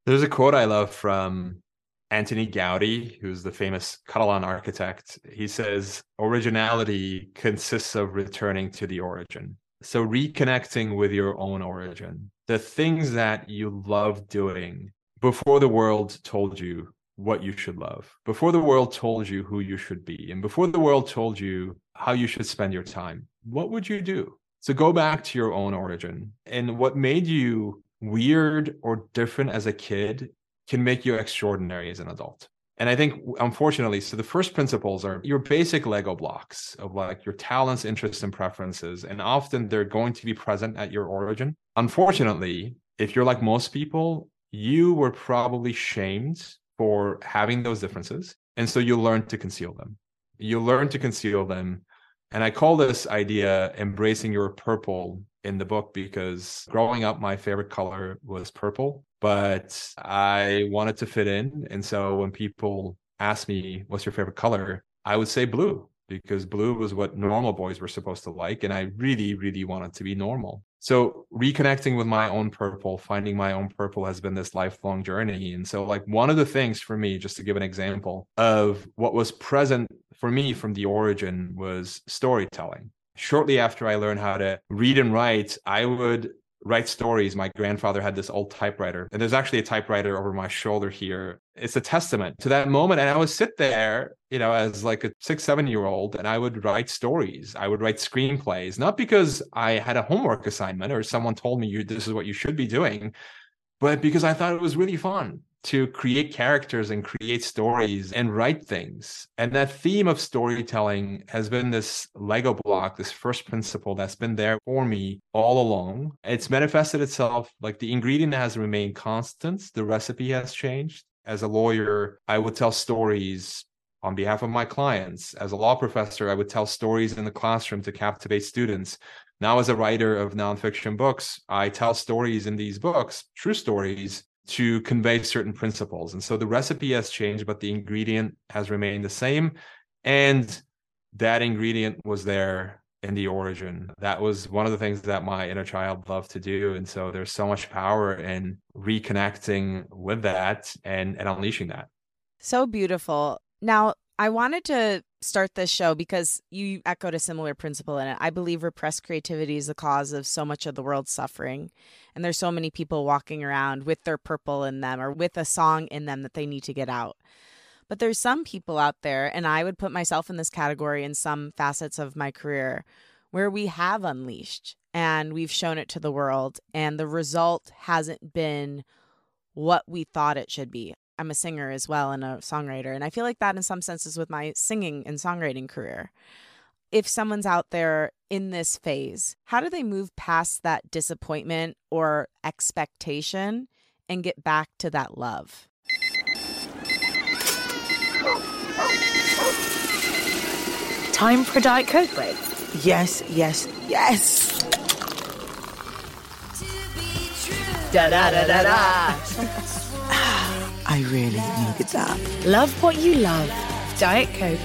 There's a quote I love from Antoni Gaudi, who's the famous Catalan architect, he says originality consists of returning to the origin. So reconnecting with your own origin, the things that you love doing before the world told you what you should love, before the world told you who you should be, and before the world told you how you should spend your time, what would you do? So go back to your own origin and what made you weird or different as a kid can make you extraordinary as an adult. And I think, unfortunately, so the first principles are your basic Lego blocks of like your talents, interests, and preferences. And often they're going to be present at your origin. Unfortunately, if you're like most people, you were probably shamed for having those differences. And so you learn to conceal them. You learn to conceal them. And I call this idea embracing your purple in the book because growing up, my favorite color was purple but I wanted to fit in. And so when people ask me, what's your favorite color? I would say blue because blue was what normal boys were supposed to like. And I really, really wanted to be normal. So reconnecting with my own purple, finding my own purple has been this lifelong journey. And so, like, one of the things for me, just to give an example of what was present for me from the origin was storytelling. Shortly after I learned how to read and write, I would write stories. My grandfather had this old typewriter, and there's actually a typewriter over my shoulder here. It's a testament to that moment. And I would sit there, you know, as like a six, seven year old, and I would write stories. I would write screenplays, not because I had a homework assignment or someone told me you this is what you should be doing, but because I thought it was really fun to create characters and create stories and write things. And that theme of storytelling has been this Lego block, this first principle that's been there for me all along. It's manifested itself like the ingredient has remained constant, the recipe has changed. As a lawyer, I would tell stories on behalf of my clients. As a law professor, I would tell stories in the classroom to captivate students. Now, as a writer of nonfiction books, I tell stories in these books, true stories, to convey certain principles. And so the recipe has changed, but the ingredient has remained the same. And that ingredient was there in the origin. That was one of the things that my inner child loved to do. And so there's so much power in reconnecting with that and, and unleashing that. So beautiful. Now, I wanted to start this show because you echoed a similar principle in it. I believe repressed creativity is the cause of so much of the world's suffering. And there's so many people walking around with their purple in them or with a song in them that they need to get out. But there's some people out there, and I would put myself in this category in some facets of my career, where we have unleashed and we've shown it to the world, and the result hasn't been what we thought it should be. I'm a singer as well and a songwriter. And I feel like that in some senses with my singing and songwriting career. If someone's out there in this phase, how do they move past that disappointment or expectation and get back to that love? Time for a Diet Coke break. Yes, yes, yes. Da da da da da. I really needed that. Love what you love. Diet Coke.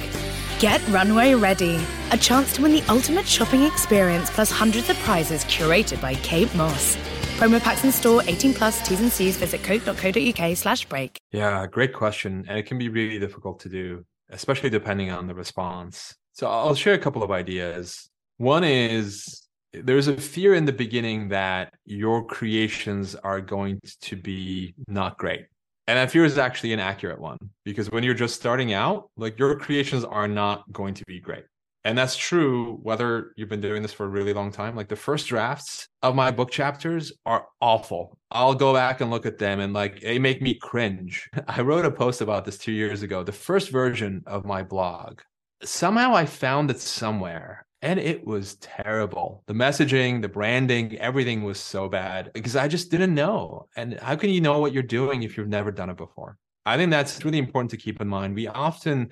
Get Runway Ready. A chance to win the ultimate shopping experience plus hundreds of prizes curated by Kate Moss. Promo packs in store 18 plus T's and C's. Visit coke.co.uk slash break. Yeah, great question. And it can be really difficult to do, especially depending on the response. So I'll share a couple of ideas. One is there's a fear in the beginning that your creations are going to be not great and that fear is actually an accurate one because when you're just starting out, like your creations are not going to be great. And that's true whether you've been doing this for a really long time. Like the first drafts of my book chapters are awful. I'll go back and look at them and like they make me cringe. I wrote a post about this two years ago. The first version of my blog, somehow I found it somewhere and it was terrible. The messaging, the branding, everything was so bad because I just didn't know. And how can you know what you're doing if you've never done it before? I think that's really important to keep in mind. We often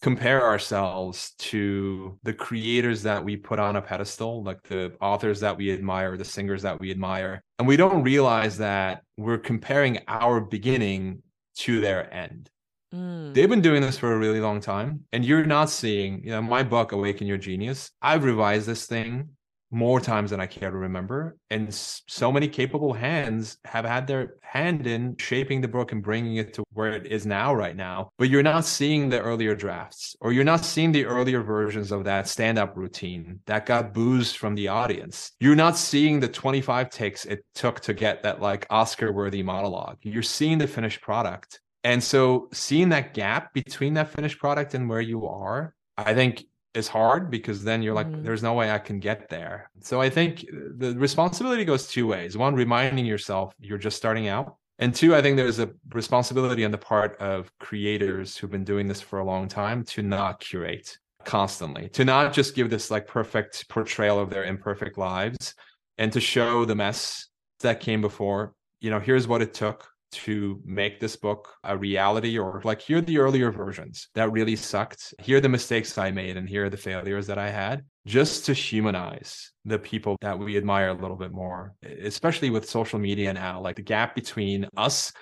compare ourselves to the creators that we put on a pedestal, like the authors that we admire, the singers that we admire. And we don't realize that we're comparing our beginning to their end. Mm. They've been doing this for a really long time, and you're not seeing, you know, my book, Awaken Your Genius. I've revised this thing more times than I care to remember. And so many capable hands have had their hand in shaping the book and bringing it to where it is now, right now. But you're not seeing the earlier drafts, or you're not seeing the earlier versions of that stand up routine that got boozed from the audience. You're not seeing the 25 takes it took to get that like Oscar worthy monologue. You're seeing the finished product. And so seeing that gap between that finished product and where you are, I think is hard because then you're like mm-hmm. there's no way i can get there. So i think the responsibility goes two ways. One reminding yourself you're just starting out. And two i think there's a responsibility on the part of creators who've been doing this for a long time to not curate constantly to not just give this like perfect portrayal of their imperfect lives and to show the mess that came before. You know here's what it took to make this book a reality or like here are the earlier versions that really sucked. Here are the mistakes i made and here are the failures that i had just to humanize the people that we admire a little bit more especially with social media now. Like the gap between us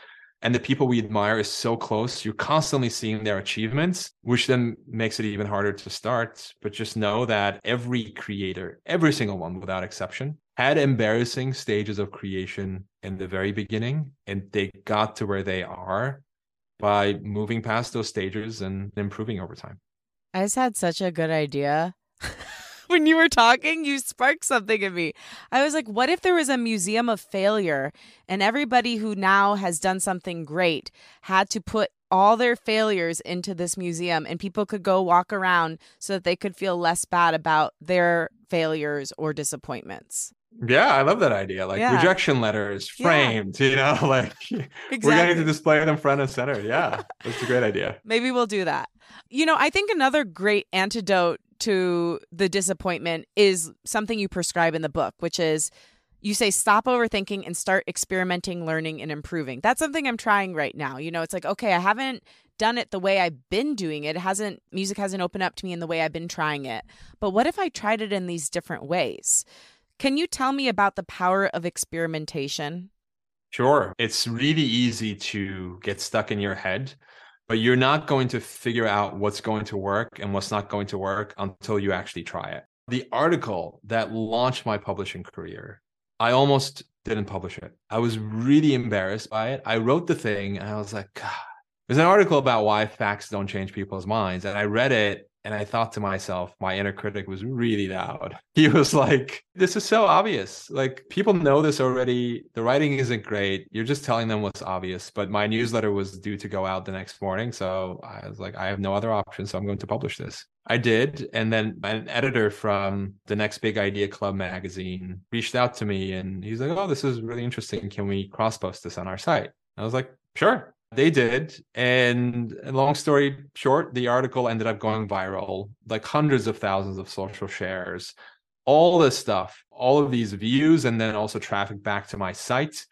and the people we admire is so close. You're constantly seeing their achievements which then makes it even harder to start. But just know that every creator every single one without exception had embarrassing stages of creation in the very beginning and they got to where they are by moving past those stages and improving over time. I just had such a good idea. when you were talking, you sparked something in me. I was like, what if there was a museum of failure and everybody who now has done something great had to put all their failures into this museum and people could go walk around so that they could feel less bad about their failures or disappointments? Yeah, I love that idea. Like yeah. rejection letters framed, yeah. you know, like exactly. we're getting to display them front and center. Yeah, that's a great idea. Maybe we'll do that. You know, I think another great antidote to the disappointment is something you prescribe in the book, which is you say stop overthinking and start experimenting, learning, and improving. That's something I'm trying right now. You know, it's like, okay, I haven't done it the way I've been doing it. it hasn't music hasn't opened up to me in the way I've been trying it. But what if I tried it in these different ways? Can you tell me about the power of experimentation? Sure. It's really easy to get stuck in your head, but you're not going to figure out what's going to work and what's not going to work until you actually try it. The article that launched my publishing career, I almost didn't publish it. I was really embarrassed by it. I wrote the thing and I was like, God. There's an article about why facts don't change people's minds. And I read it and I thought to myself, my inner critic was really loud. He was like, This is so obvious. Like, people know this already. The writing isn't great. You're just telling them what's obvious. But my newsletter was due to go out the next morning. So I was like, I have no other option. So I'm going to publish this. I did. And then an editor from the Next Big Idea Club magazine reached out to me and he's like, Oh, this is really interesting. Can we cross post this on our site? I was like, Sure. They did. And long story short, the article ended up going viral, like hundreds of thousands of social shares, all this stuff, all of these views, and then also traffic back to my site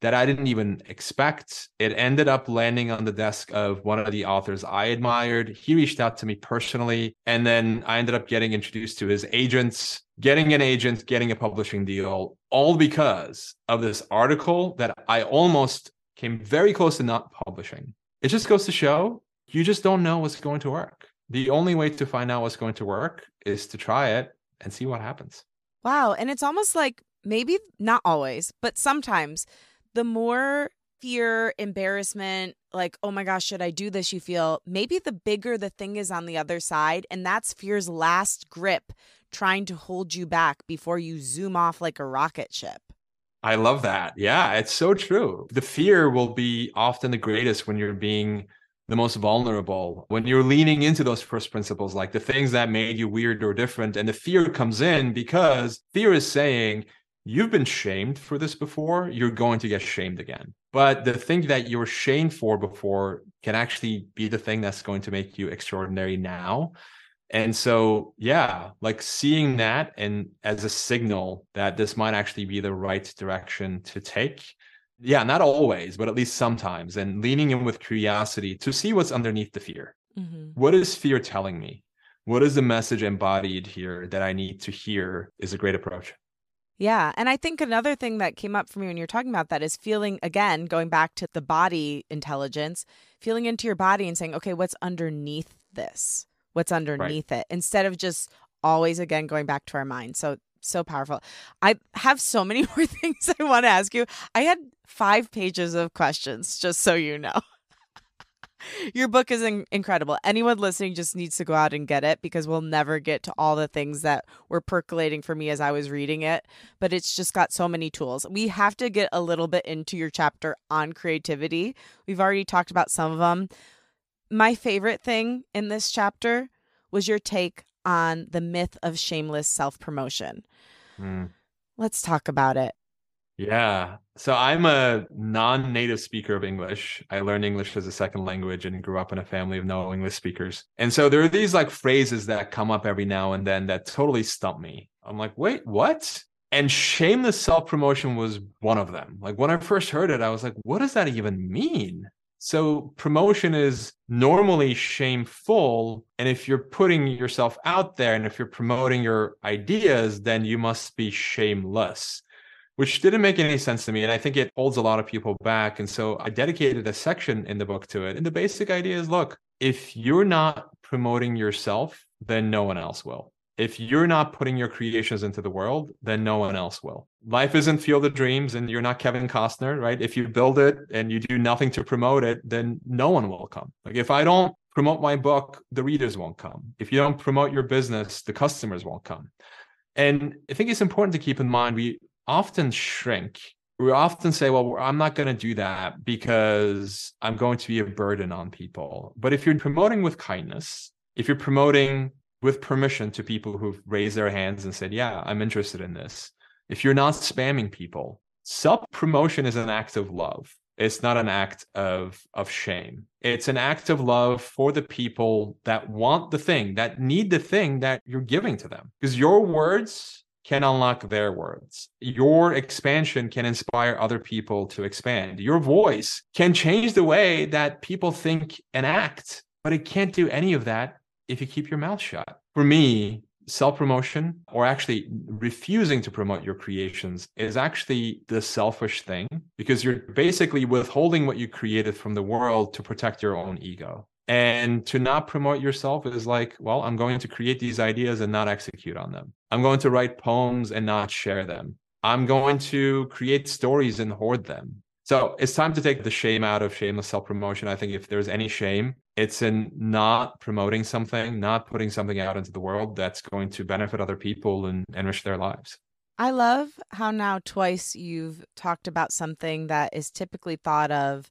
that I didn't even expect. It ended up landing on the desk of one of the authors I admired. He reached out to me personally, and then I ended up getting introduced to his agents, getting an agent, getting a publishing deal, all because of this article that I almost came very close to not publishing. It just goes to show you just don't know what's going to work. The only way to find out what's going to work is to try it and see what happens. Wow. And it's almost like maybe not always, but sometimes the more fear, embarrassment, like, oh my gosh, should I do this? You feel maybe the bigger the thing is on the other side. And that's fear's last grip trying to hold you back before you zoom off like a rocket ship. I love that. Yeah, it's so true. The fear will be often the greatest when you're being the most vulnerable, when you're leaning into those first principles, like the things that made you weird or different, and the fear comes in because fear is saying, You've been shamed for this before, you're going to get shamed again. But the thing that you were shamed for before can actually be the thing that's going to make you extraordinary now. And so, yeah, like seeing that and as a signal that this might actually be the right direction to take. Yeah, not always, but at least sometimes. And leaning in with curiosity to see what's underneath the fear. Mm-hmm. What is fear telling me? What is the message embodied here that I need to hear is a great approach. Yeah. And I think another thing that came up for me when you're talking about that is feeling, again, going back to the body intelligence, feeling into your body and saying, okay, what's underneath this? What's underneath right. it instead of just always again going back to our mind. So so powerful. I have so many more things I want to ask you. I had 5 pages of questions just so you know. Your book is in- incredible. Anyone listening just needs to go out and get it because we'll never get to all the things that were percolating for me as I was reading it. But it's just got so many tools. We have to get a little bit into your chapter on creativity. We've already talked about some of them, my favorite thing in this chapter was your take on the myth of shameless self promotion. Mm. Let's talk about it. Yeah. So I'm a non native speaker of English. I learned English as a second language and grew up in a family of no English speakers. And so there are these like phrases that come up every now and then that totally stump me. I'm like, wait, what? And shameless self promotion was one of them. Like when I first heard it, I was like, what does that even mean? So promotion is normally shameful. And if you're putting yourself out there and if you're promoting your ideas, then you must be shameless, which didn't make any sense to me. And I think it holds a lot of people back. And so I dedicated a section in the book to it. And the basic idea is look, if you're not promoting yourself, then no one else will if you're not putting your creations into the world, then no one else will. Life isn't Field of Dreams and you're not Kevin Costner, right? If you build it and you do nothing to promote it, then no one will come. Like if I don't promote my book, the readers won't come. If you don't promote your business, the customers won't come. And I think it's important to keep in mind we often shrink. We often say, well, I'm not going to do that because I'm going to be a burden on people. But if you're promoting with kindness, if you're promoting with permission to people who've raised their hands and said, Yeah, I'm interested in this. If you're not spamming people, self promotion is an act of love. It's not an act of, of shame. It's an act of love for the people that want the thing, that need the thing that you're giving to them. Because your words can unlock their words. Your expansion can inspire other people to expand. Your voice can change the way that people think and act, but it can't do any of that if you keep your mouth shut. For me, self promotion or actually refusing to promote your creations is actually the selfish thing because you're basically withholding what you created from the world to protect your own ego. And to not promote yourself is like, well, I'm going to create these ideas and not execute on them. I'm going to write poems and not share them. I'm going to create stories and hoard them. So it's time to take the shame out of shameless self promotion. I think if there's any shame, it's in not promoting something, not putting something out into the world that's going to benefit other people and enrich their lives. I love how now twice you've talked about something that is typically thought of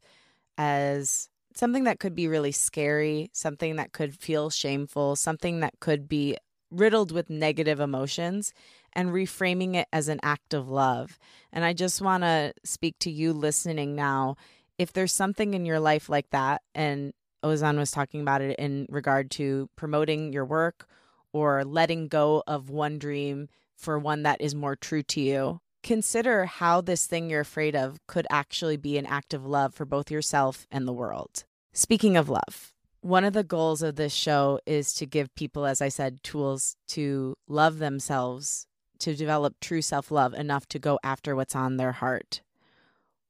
as something that could be really scary, something that could feel shameful, something that could be riddled with negative emotions and reframing it as an act of love. And I just want to speak to you listening now. If there's something in your life like that, and Ozan was talking about it in regard to promoting your work or letting go of one dream for one that is more true to you, consider how this thing you're afraid of could actually be an act of love for both yourself and the world. Speaking of love, one of the goals of this show is to give people, as I said, tools to love themselves to develop true self love enough to go after what's on their heart.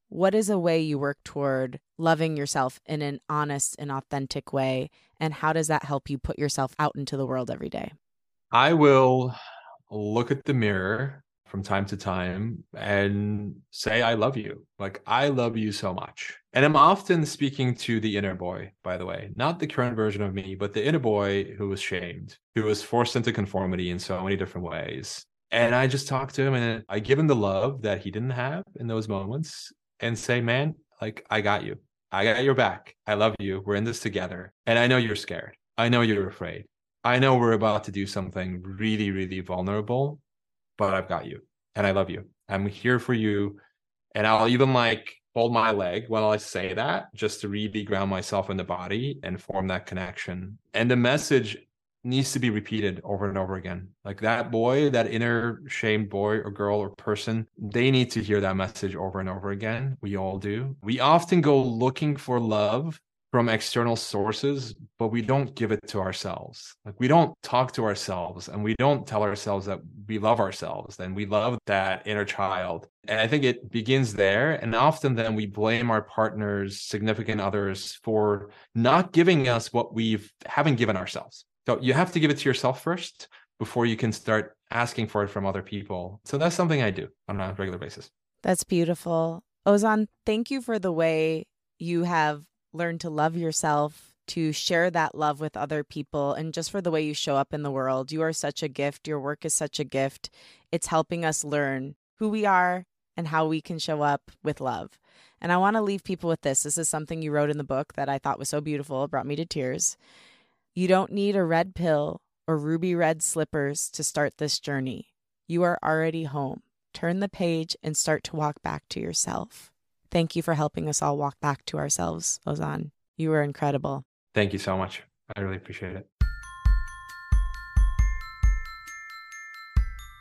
What is a way you work toward loving yourself in an honest and authentic way? And how does that help you put yourself out into the world every day? I will look at the mirror from time to time and say, I love you. Like, I love you so much. And I'm often speaking to the inner boy, by the way, not the current version of me, but the inner boy who was shamed, who was forced into conformity in so many different ways, and I just talk to him and I give him the love that he didn't have in those moments and say, man, like, I got you. I got your back. I love you. We're in this together. And I know you're scared. I know you're afraid. I know we're about to do something really, really vulnerable, but I've got you and I love you. I'm here for you. And I'll even like hold my leg while I say that just to really ground myself in the body and form that connection. And the message needs to be repeated over and over again. Like that boy, that inner shamed boy or girl or person, they need to hear that message over and over again. We all do. We often go looking for love from external sources, but we don't give it to ourselves. Like we don't talk to ourselves and we don't tell ourselves that we love ourselves and we love that inner child. And I think it begins there. And often then we blame our partners, significant others for not giving us what we've haven't given ourselves. So you have to give it to yourself first before you can start asking for it from other people. So that's something I do on a regular basis. That's beautiful. Ozan, thank you for the way you have learned to love yourself, to share that love with other people, and just for the way you show up in the world. You are such a gift. Your work is such a gift. It's helping us learn who we are and how we can show up with love. And I want to leave people with this. This is something you wrote in the book that I thought was so beautiful. It brought me to tears. You don't need a red pill or ruby red slippers to start this journey. You are already home. Turn the page and start to walk back to yourself. Thank you for helping us all walk back to ourselves, Ozan. You were incredible. Thank you so much. I really appreciate it.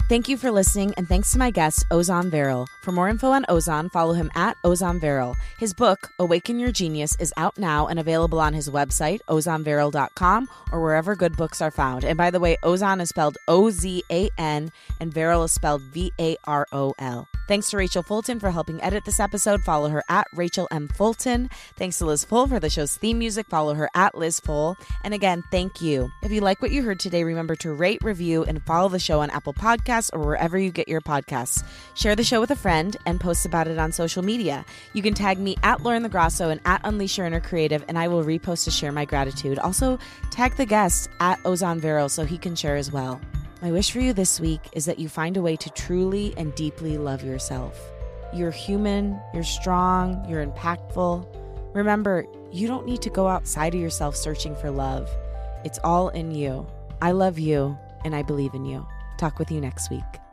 Thank you for listening, and thanks to my guest, Ozan Varol. For more info on Ozan, follow him at Ozan Varol. His book, Awaken Your Genius, is out now and available on his website, ozanvarol.com, or wherever good books are found. And by the way, Ozan is spelled O Z A N, and Varol is spelled V A R O L. Thanks to Rachel Fulton for helping edit this episode. Follow her at Rachel M. Fulton. Thanks to Liz Full for the show's theme music. Follow her at Liz Full. And again, thank you. If you like what you heard today, remember to rate, review, and follow the show on Apple Podcasts or wherever you get your podcasts. Share the show with a friend and post about it on social media. You can tag me at Lauren LoGrasso and at Unleash Your Inner Creative, and I will repost to share my gratitude. Also, tag the guest at Ozan Varol so he can share as well. My wish for you this week is that you find a way to truly and deeply love yourself. You're human, you're strong, you're impactful. Remember, you don't need to go outside of yourself searching for love. It's all in you. I love you, and I believe in you. Talk with you next week.